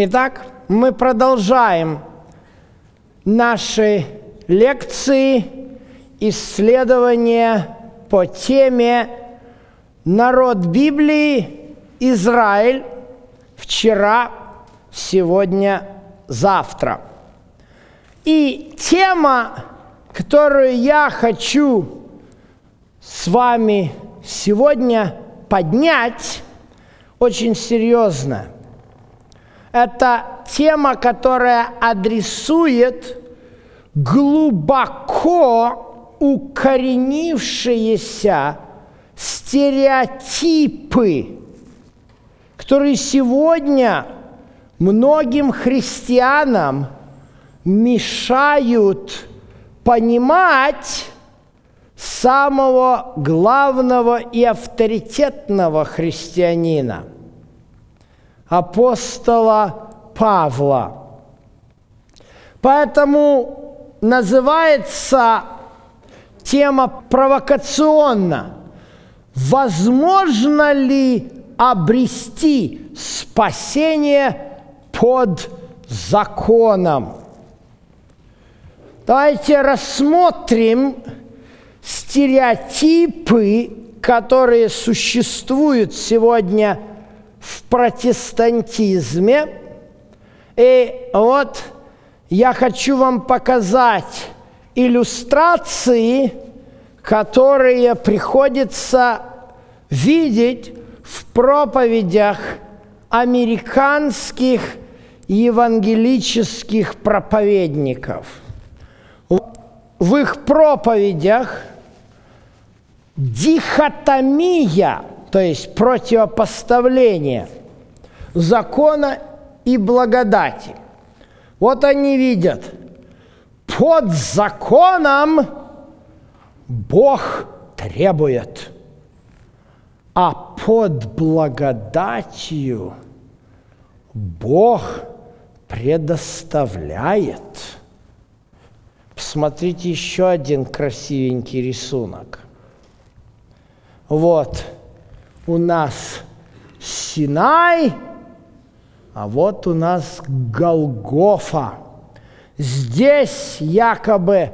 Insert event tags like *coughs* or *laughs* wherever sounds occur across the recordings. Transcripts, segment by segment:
Итак, мы продолжаем наши лекции, исследования по теме «Народ Библии, Израиль, вчера, сегодня, завтра». И тема, которую я хочу с вами сегодня поднять, очень серьезная – это тема, которая адресует глубоко укоренившиеся стереотипы, которые сегодня многим христианам мешают понимать самого главного и авторитетного христианина – апостола Павла. Поэтому называется тема провокационно. Возможно ли обрести спасение под законом? Давайте рассмотрим стереотипы, которые существуют сегодня в протестантизме. И вот я хочу вам показать иллюстрации, которые приходится видеть в проповедях американских евангелических проповедников. В их проповедях дихотомия – то есть противопоставление закона и благодати. Вот они видят, под законом Бог требует, а под благодатью Бог предоставляет. Посмотрите еще один красивенький рисунок. Вот – у нас Синай, а вот у нас Голгофа. Здесь якобы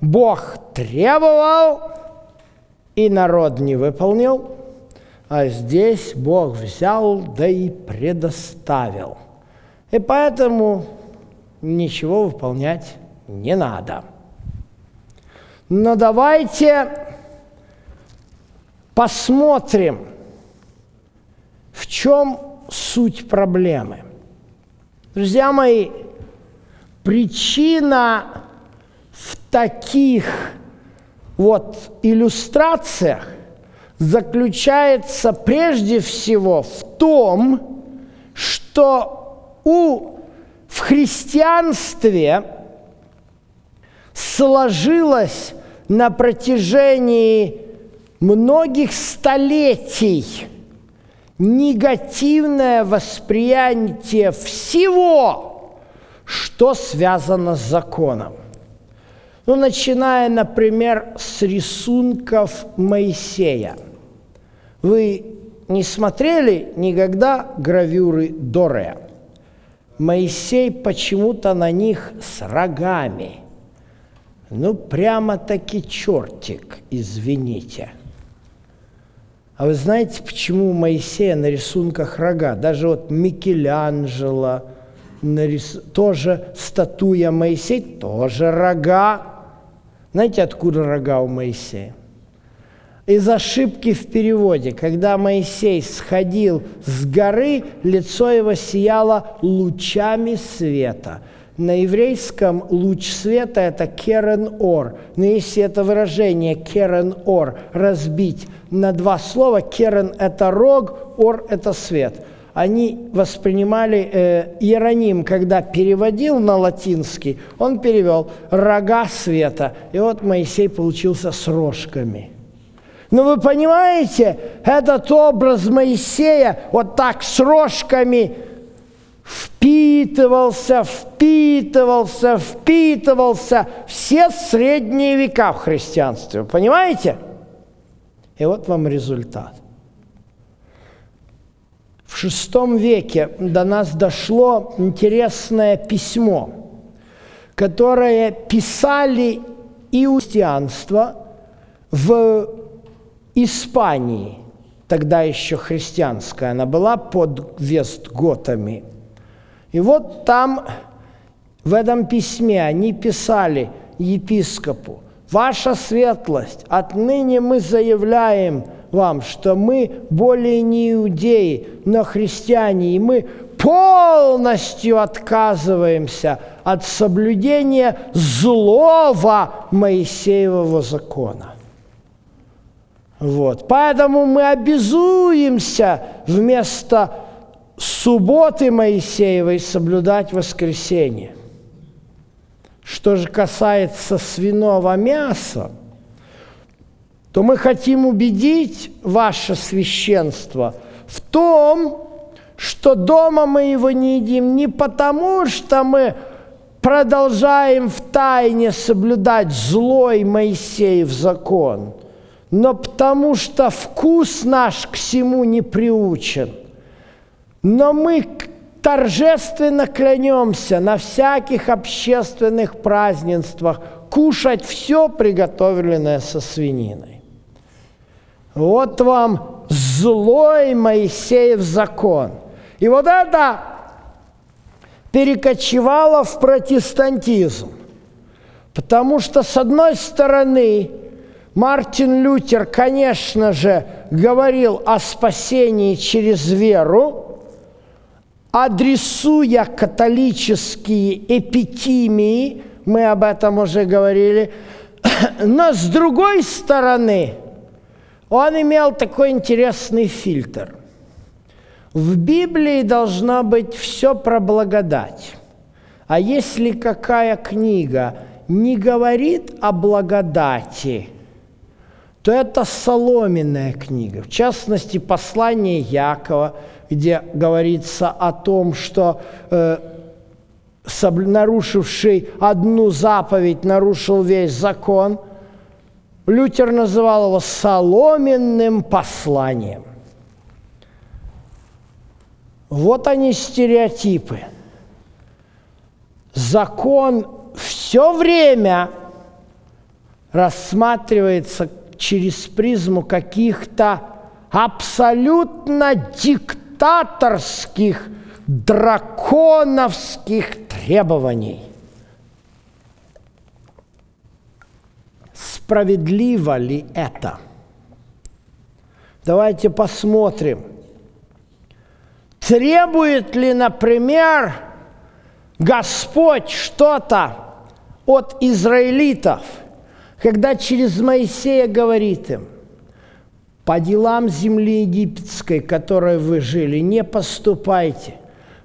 Бог требовал, и народ не выполнил, а здесь Бог взял, да и предоставил. И поэтому ничего выполнять не надо. Но давайте посмотрим – чем суть проблемы? Друзья мои, причина в таких вот иллюстрациях заключается прежде всего в том, что у, в христианстве сложилось на протяжении многих столетий – негативное восприятие всего, что связано с законом. Ну, начиная, например, с рисунков Моисея. Вы не смотрели никогда гравюры Дорея? Моисей почему-то на них с рогами. Ну, прямо-таки чертик, извините – а вы знаете, почему у Моисея на рисунках рога? Даже вот Микеланджело, нарис... тоже статуя Моисея, тоже рога. Знаете, откуда рога у Моисея? Из ошибки в переводе. Когда Моисей сходил с горы, лицо его сияло лучами света – на еврейском луч света – это керен-ор. Но если это выражение керен-ор разбить на два слова, керен – это рог, ор – это свет. Они воспринимали э, Иероним, когда переводил на латинский, он перевел «рога света». И вот Моисей получился с рожками – но вы понимаете, этот образ Моисея вот так с рожками впитывался, впитывался, впитывался все средние века в христианстве. Понимаете? И вот вам результат. В VI веке до нас дошло интересное письмо, которое писали и в Испании, тогда еще христианская, она была под вестготами. И вот там, в этом письме, они писали епископу, «Ваша светлость, отныне мы заявляем – вам, что мы более не иудеи, но христиане, и мы полностью отказываемся от соблюдения злого Моисеевого закона. Вот. Поэтому мы обязуемся вместо субботы Моисеевой соблюдать воскресенье. Что же касается свиного мяса, то мы хотим убедить ваше священство в том, что дома мы его не едим не потому, что мы продолжаем в тайне соблюдать злой Моисеев закон, но потому что вкус наш к всему не приучен. Но мы торжественно клянемся на всяких общественных празднествах кушать все приготовленное со свининой. Вот вам злой Моисеев закон. И вот это перекочевало в протестантизм. Потому что, с одной стороны, Мартин Лютер, конечно же, говорил о спасении через веру, адресуя католические эпитимии, мы об этом уже говорили, *coughs* но с другой стороны – он имел такой интересный фильтр. В Библии должна быть все про благодать. А если какая книга не говорит о благодати, то это соломенная книга. В частности, послание Якова, где говорится о том, что э, нарушивший одну заповедь нарушил весь закон – Лютер называл его соломенным посланием. Вот они стереотипы. Закон все время рассматривается через призму каких-то абсолютно диктаторских, драконовских требований. Справедливо ли это? Давайте посмотрим. Требует ли, например, Господь что-то от израилитов, когда через Моисея говорит им, по делам земли египетской, которой вы жили, не поступайте.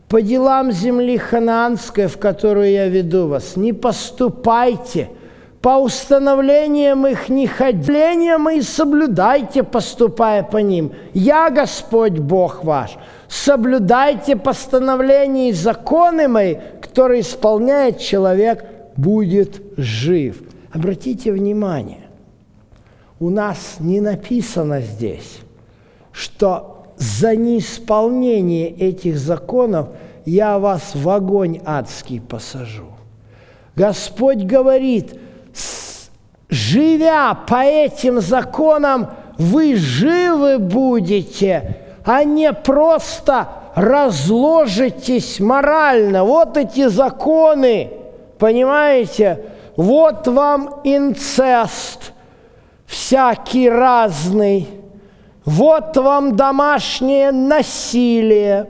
По делам земли ханаанской, в которую я веду вас, не поступайте – по установлениям их неходлениям и соблюдайте, поступая по ним. Я Господь Бог ваш. Соблюдайте постановления и законы мои, которые исполняет человек, будет жив. Обратите внимание, у нас не написано здесь, что за неисполнение этих законов я вас в огонь адский посажу. Господь говорит – живя по этим законам, вы живы будете, а не просто разложитесь морально. Вот эти законы, понимаете? Вот вам инцест всякий разный. Вот вам домашнее насилие.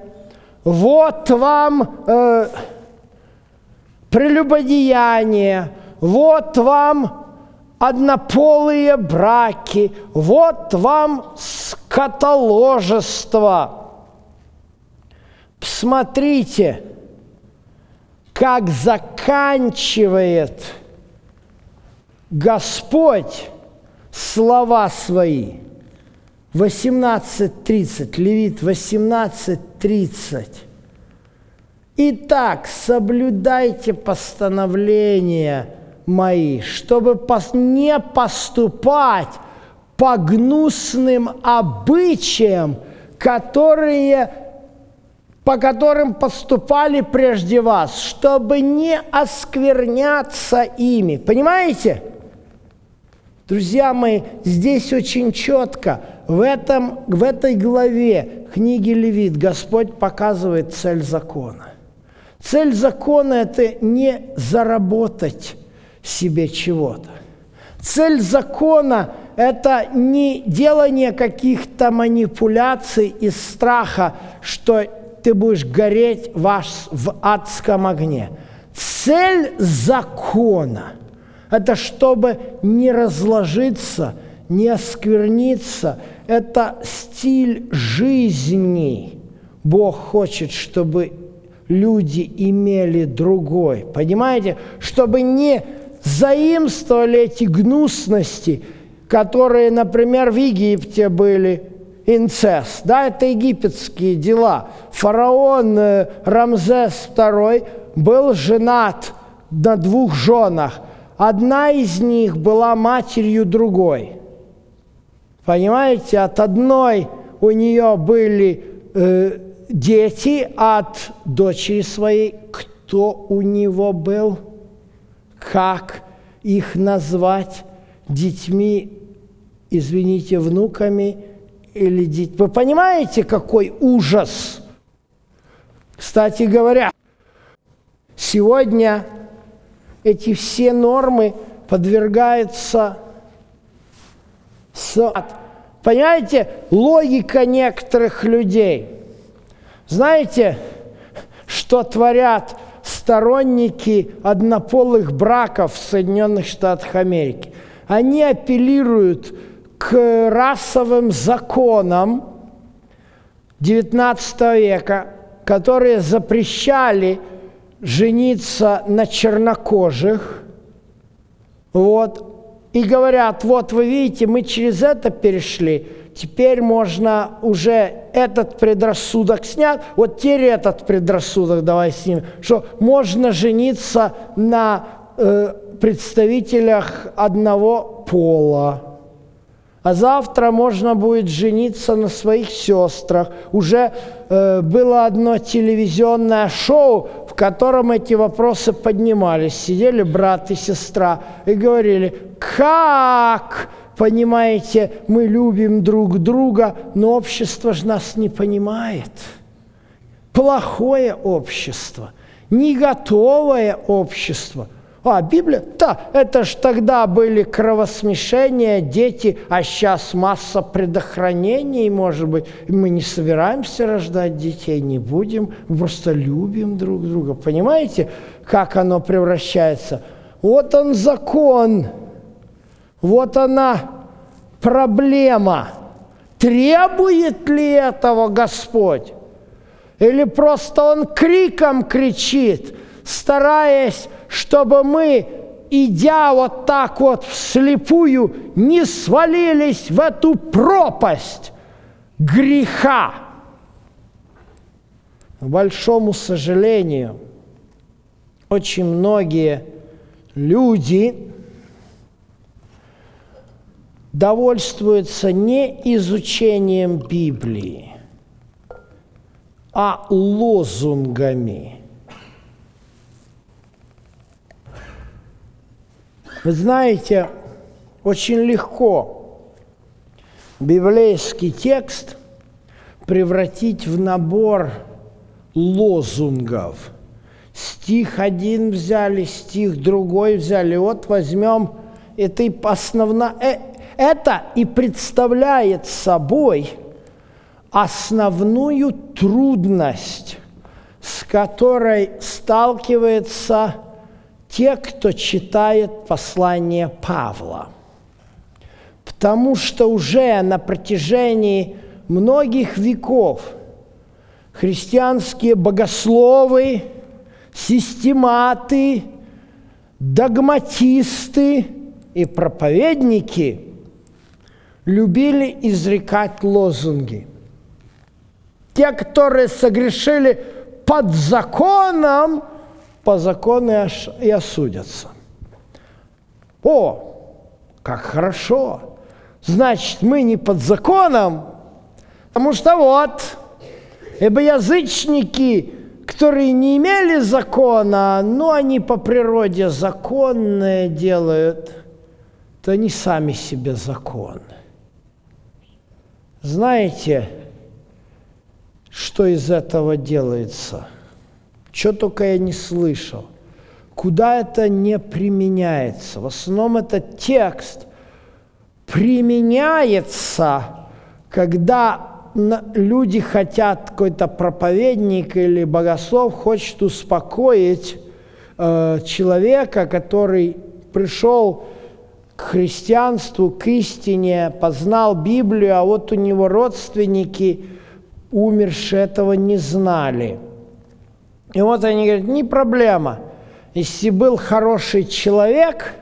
Вот вам э, прелюбодеяние. Вот вам однополые браки, вот вам скотоложество. Посмотрите, как заканчивает Господь слова свои. 18.30, Левит 18.30. Итак, соблюдайте постановления – мои, чтобы не поступать по гнусным обычаям, которые по которым поступали прежде вас, чтобы не оскверняться ими. Понимаете? Друзья мои, здесь очень четко, в, этом, в этой главе книги Левит Господь показывает цель закона. Цель закона – это не заработать себе чего-то. Цель закона – это не делание каких-то манипуляций из страха, что ты будешь гореть в адском огне. Цель закона – это чтобы не разложиться, не оскверниться. Это стиль жизни. Бог хочет, чтобы люди имели другой. Понимаете? Чтобы не заимствовали эти гнусности, которые, например, в Египте были, инцест. Да, это египетские дела. Фараон э, Рамзес II был женат на двух женах. Одна из них была матерью другой. Понимаете, от одной у нее были э, дети, от дочери своей кто у него был, как их назвать детьми, извините, внуками – или деть. Вы понимаете, какой ужас? Кстати говоря, сегодня эти все нормы подвергаются. Понимаете, логика некоторых людей. Знаете, что творят сторонники однополых браков в Соединенных Штатах Америки? Они апеллируют к расовым законам XIX века, которые запрещали жениться на чернокожих, вот, и говорят, вот вы видите, мы через это перешли, теперь можно уже этот предрассудок снять, вот теперь этот предрассудок давай снимем, что можно жениться на э, представителях одного пола. А завтра можно будет жениться на своих сестрах. Уже э, было одно телевизионное шоу, в котором эти вопросы поднимались. Сидели брат и сестра и говорили, как, понимаете, мы любим друг друга, но общество же нас не понимает. Плохое общество, не готовое общество – а, Библия? Да, это ж тогда были кровосмешения, дети, а сейчас масса предохранений, может быть. Мы не собираемся рождать детей, не будем, просто любим друг друга. Понимаете, как оно превращается? Вот он закон, вот она проблема. Требует ли этого Господь? Или просто он криком кричит, стараясь чтобы мы, идя вот так вот вслепую, не свалились в эту пропасть греха. К большому сожалению, очень многие люди довольствуются не изучением Библии, а лозунгами – Вы знаете, очень легко библейский текст превратить в набор лозунгов. Стих один взяли, стих другой взяли. Вот возьмем, это и основна, э, это и представляет собой основную трудность, с которой сталкивается те, кто читает послание Павла. Потому что уже на протяжении многих веков христианские богословы, систематы, догматисты и проповедники любили изрекать лозунги. Те, которые согрешили под законом, по закону и осудятся. О, как хорошо! Значит, мы не под законом, потому что вот, ибо язычники, которые не имели закона, но они по природе законное делают, то они сами себе закон. Знаете, что из этого делается? Что только я не слышал. Куда это не применяется? В основном этот текст применяется, когда люди хотят, какой-то проповедник или богослов хочет успокоить э, человека, который пришел к христианству, к истине, познал Библию, а вот у него родственники умершие этого не знали. И вот они говорят, не проблема, если был хороший человек,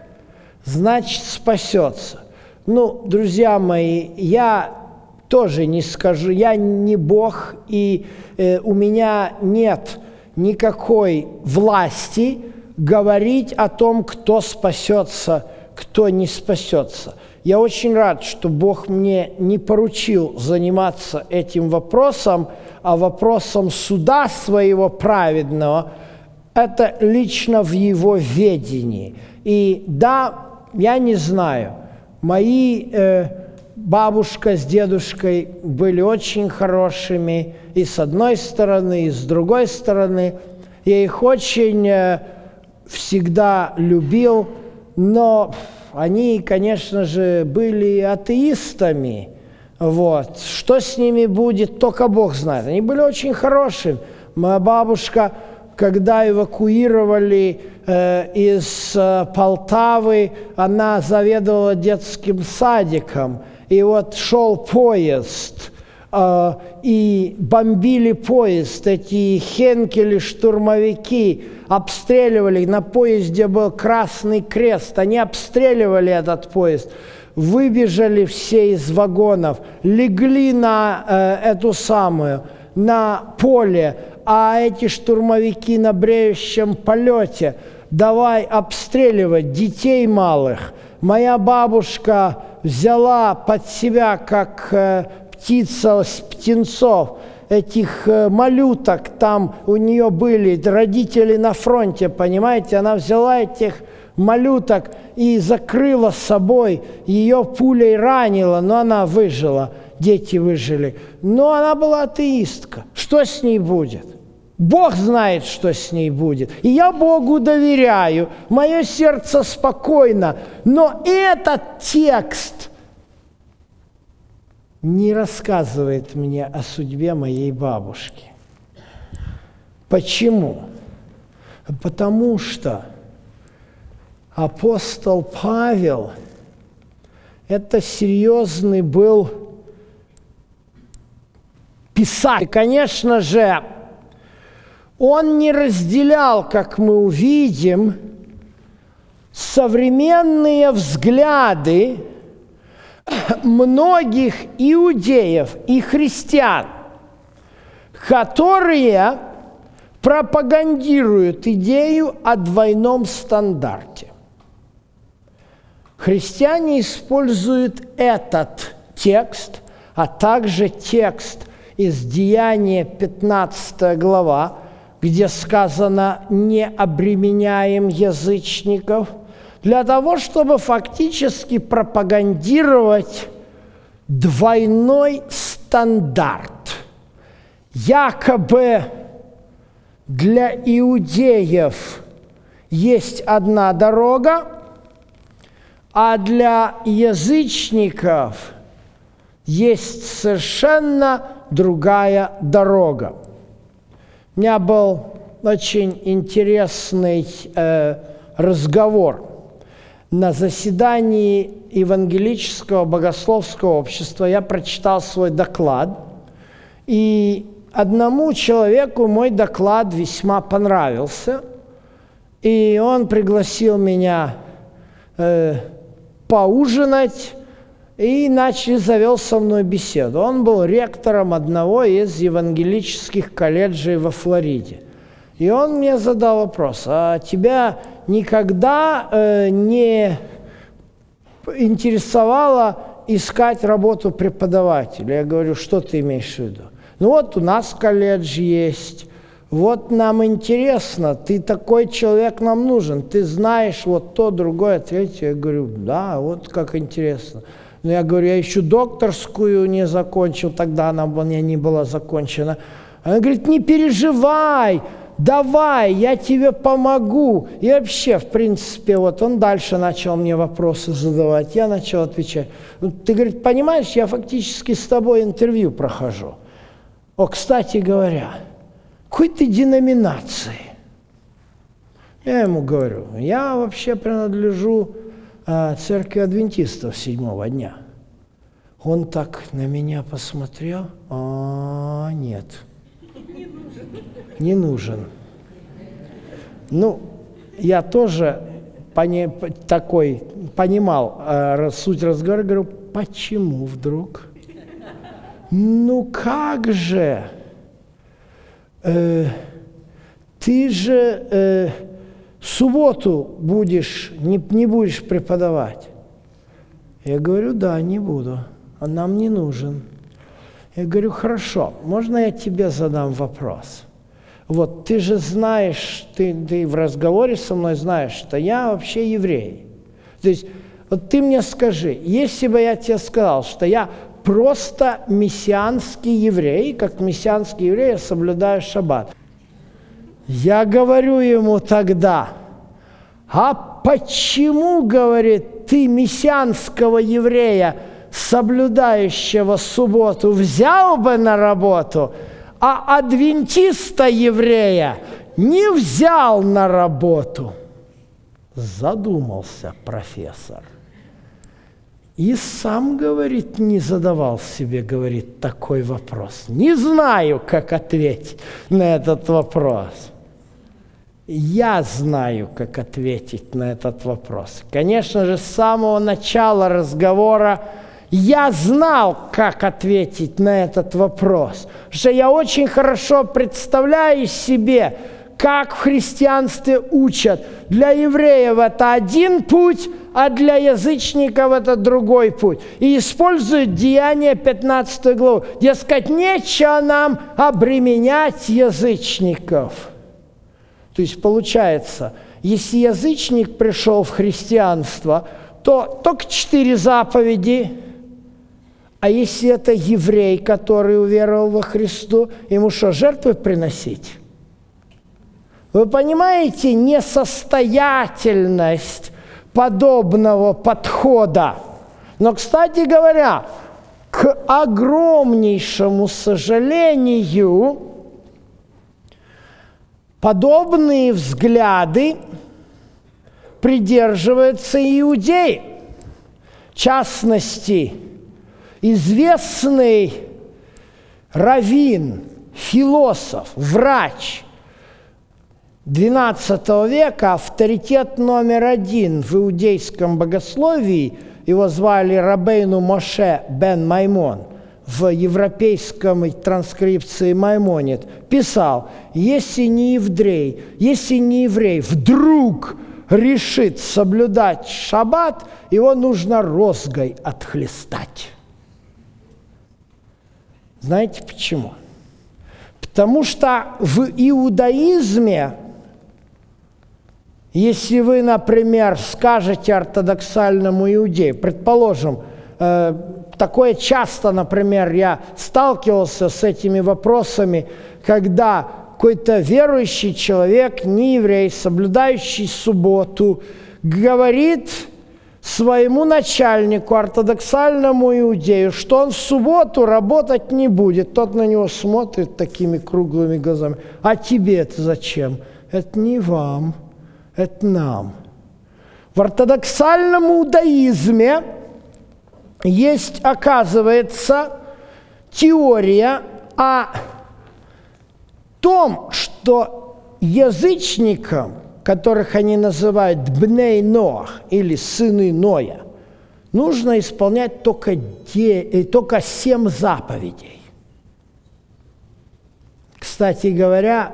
значит спасется. Ну, друзья мои, я тоже не скажу, я не Бог, и э, у меня нет никакой власти говорить о том, кто спасется, кто не спасется. Я очень рад, что Бог мне не поручил заниматься этим вопросом, а вопросом суда своего праведного, это лично в его ведении. И да, я не знаю, мои э, бабушка с дедушкой были очень хорошими и с одной стороны, и с другой стороны. Я их очень э, всегда любил, но они, конечно же, были атеистами. Вот. Что с ними будет, только Бог знает. Они были очень хорошими. Моя бабушка, когда эвакуировали э, из э, Полтавы, она заведовала детским садиком – и вот шел поезд, и бомбили поезд, эти хенкели, штурмовики обстреливали, на поезде был Красный Крест, они обстреливали этот поезд, выбежали все из вагонов, легли на э, эту самую, на поле, а эти штурмовики на бреющем полете, давай обстреливать детей малых. Моя бабушка взяла под себя, как э, птица с птенцов, этих э, малюток, там у нее были родители на фронте, понимаете, она взяла этих малюток и закрыла с собой, ее пулей ранила, но она выжила, дети выжили. Но она была атеистка. Что с ней будет? Бог знает, что с ней будет. И я Богу доверяю, мое сердце спокойно. Но этот текст не рассказывает мне о судьбе моей бабушки. Почему? Потому что апостол Павел – это серьезный был писатель. Конечно же, он не разделял, как мы увидим, современные взгляды многих иудеев и христиан, которые пропагандируют идею о двойном стандарте. Христиане используют этот текст, а также текст из Деяния 15 глава, где сказано «не обременяем язычников», для того, чтобы фактически пропагандировать двойной стандарт. Якобы для иудеев есть одна дорога, а для язычников есть совершенно другая дорога. У меня был очень интересный э, разговор на заседании Евангелического богословского общества. Я прочитал свой доклад, и одному человеку мой доклад весьма понравился, и он пригласил меня э, поужинать и начали, завел со мной беседу. Он был ректором одного из евангелических колледжей во Флориде. И он мне задал вопрос, а тебя никогда э, не интересовало искать работу преподавателя? Я говорю, что ты имеешь в виду? Ну вот у нас колледж есть, вот нам интересно, ты такой человек нам нужен, ты знаешь вот то, другое, третье. Я говорю, да, вот как интересно. Но я говорю, я еще докторскую не закончил, тогда она у меня не была закончена. Она говорит, не переживай, давай, я тебе помогу. И вообще, в принципе, вот он дальше начал мне вопросы задавать, я начал отвечать. «Ну, ты, говорит, понимаешь, я фактически с тобой интервью прохожу. О, кстати говоря, какой ты деноминации? Я ему говорю, я вообще принадлежу э, церкви адвентистов седьмого дня. Он так на меня посмотрел, а нет, не нужен. Ну, я тоже пони, такой понимал э, суть разговора, говорю, почему вдруг? Ну как же? Э, ты же э, субботу будешь, не, не будешь преподавать. Я говорю, да, не буду, он нам не нужен. Я говорю, хорошо, можно я тебе задам вопрос? Вот ты же знаешь, ты, ты в разговоре со мной знаешь, что я вообще еврей. То есть вот ты мне скажи, если бы я тебе сказал, что я просто мессианский еврей, как мессианский еврей я соблюдаю шаббат. Я говорю ему тогда, а почему, говорит, ты мессианского еврея, соблюдающего субботу, взял бы на работу, а адвентиста еврея не взял на работу? Задумался профессор. И сам, говорит, не задавал себе, говорит, такой вопрос. Не знаю, как ответить на этот вопрос. Я знаю, как ответить на этот вопрос. Конечно же, с самого начала разговора я знал, как ответить на этот вопрос. Что я очень хорошо представляю себе, как в христианстве учат. Для евреев это один путь, а для язычников это другой путь. И используют Деяние 15 главу. Дескать, нечего нам обременять язычников. То есть получается, если язычник пришел в христианство, то только четыре заповеди, а если это еврей, который уверовал во Христу, ему что, жертвы приносить? Вы понимаете несостоятельность подобного подхода? Но, кстати говоря, к огромнейшему сожалению, подобные взгляды придерживаются иудеи. В частности, известный раввин, философ, врач – XII века авторитет номер один в иудейском богословии, его звали Рабейну Моше бен Маймон, в европейском транскрипции Маймонит, писал, если не еврей, если не еврей вдруг решит соблюдать шаббат, его нужно розгой отхлестать. Знаете почему? Потому что в иудаизме если вы, например, скажете ортодоксальному иудею, предположим, э, такое часто, например, я сталкивался с этими вопросами, когда какой-то верующий человек, не еврей, соблюдающий субботу, говорит своему начальнику, ортодоксальному иудею, что он в субботу работать не будет. Тот на него смотрит такими круглыми глазами. А тебе это зачем? Это не вам это нам. В ортодоксальном иудаизме есть, оказывается, теория о том, что язычникам, которых они называют Бней Ноах или сыны Ноя, нужно исполнять только, де, э, только семь заповедей. Кстати говоря,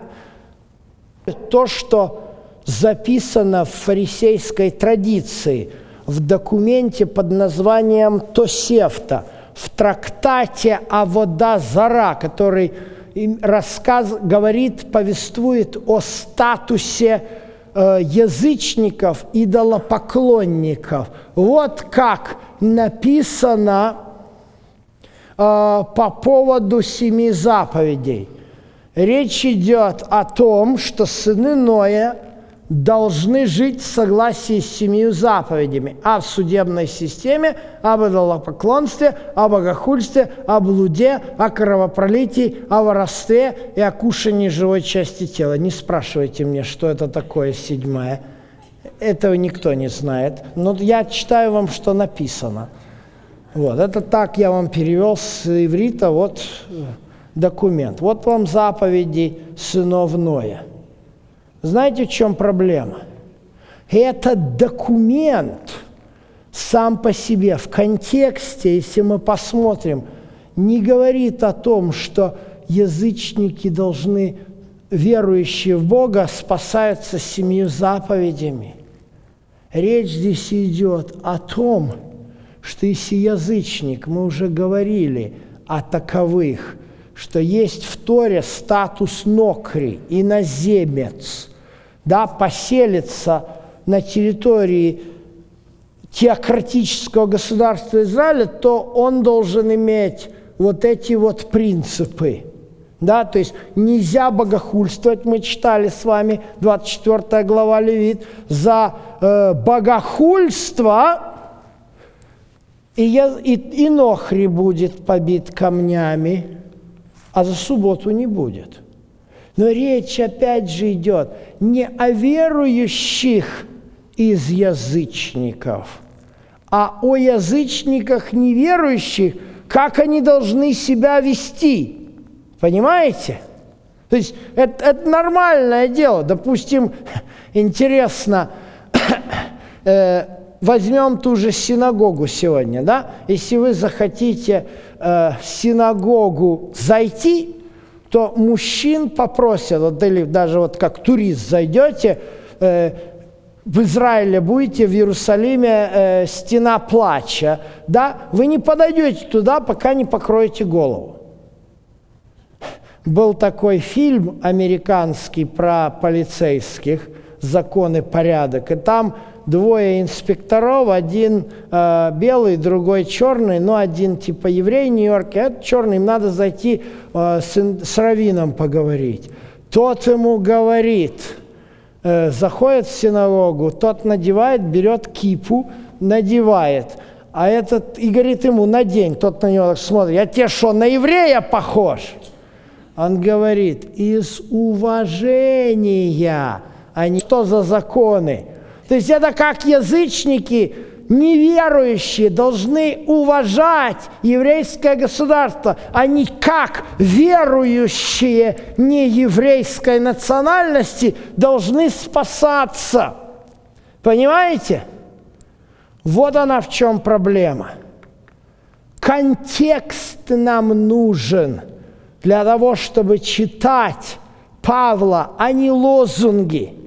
то, что записано в фарисейской традиции в документе под названием Тосефта, в трактате «Авода Зара», который рассказ говорит, повествует о статусе э, язычников, идолопоклонников. Вот как написано э, по поводу семи заповедей. Речь идет о том, что сыны Ноя должны жить в согласии с семью заповедями о судебной системе, об идолопоклонстве, о богохульстве, о блуде, о кровопролитии, о воровстве и о кушании живой части тела. Не спрашивайте мне, что это такое седьмое. Этого никто не знает. Но я читаю вам, что написано. Вот, это так я вам перевел с иврита, вот документ. Вот вам заповеди сынов Ноя – знаете, в чем проблема? Этот документ сам по себе в контексте, если мы посмотрим, не говорит о том, что язычники должны, верующие в Бога, спасаются семью заповедями. Речь здесь идет о том, что если язычник, мы уже говорили о таковых – что есть в Торе статус нокри, иноземец, да, поселиться на территории теократического государства Израиля, то он должен иметь вот эти вот принципы. Да, то есть нельзя богохульствовать, мы читали с вами 24 глава Левит, за э, богохульство и, я, и, и Нохри будет побит камнями, а за субботу не будет. Но речь опять же идет не о верующих из язычников, а о язычниках неверующих, как они должны себя вести. Понимаете? То есть это, это нормальное дело. Допустим, *laughs* интересно, *clears throat* э, возьмем ту же синагогу сегодня, да? Если вы захотите э, синагогу зайти, то мужчин попросят, вот, или даже вот как турист зайдете, э, в Израиле будете, в Иерусалиме э, стена плача, да, вы не подойдете туда, пока не покроете голову. Был такой фильм американский про полицейских, закон и порядок, и там двое инспекторов, один э, белый, другой черный, но один типа еврей Нью-Йорке, а черный, им надо зайти э, с, с раввином поговорить. Тот ему говорит, э, заходит в синагогу, тот надевает, берет кипу, надевает, а этот и говорит ему, надень, тот на него смотрит, я тебе что, на еврея похож? Он говорит, из уважения, а не что за законы. То есть это как язычники, неверующие должны уважать еврейское государство, а не как верующие нееврейской национальности должны спасаться. Понимаете? Вот она в чем проблема. Контекст нам нужен для того, чтобы читать Павла, а не лозунги –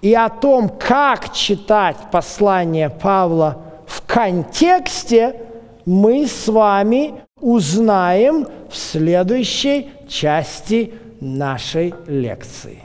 и о том, как читать послание Павла в контексте, мы с вами узнаем в следующей части нашей лекции.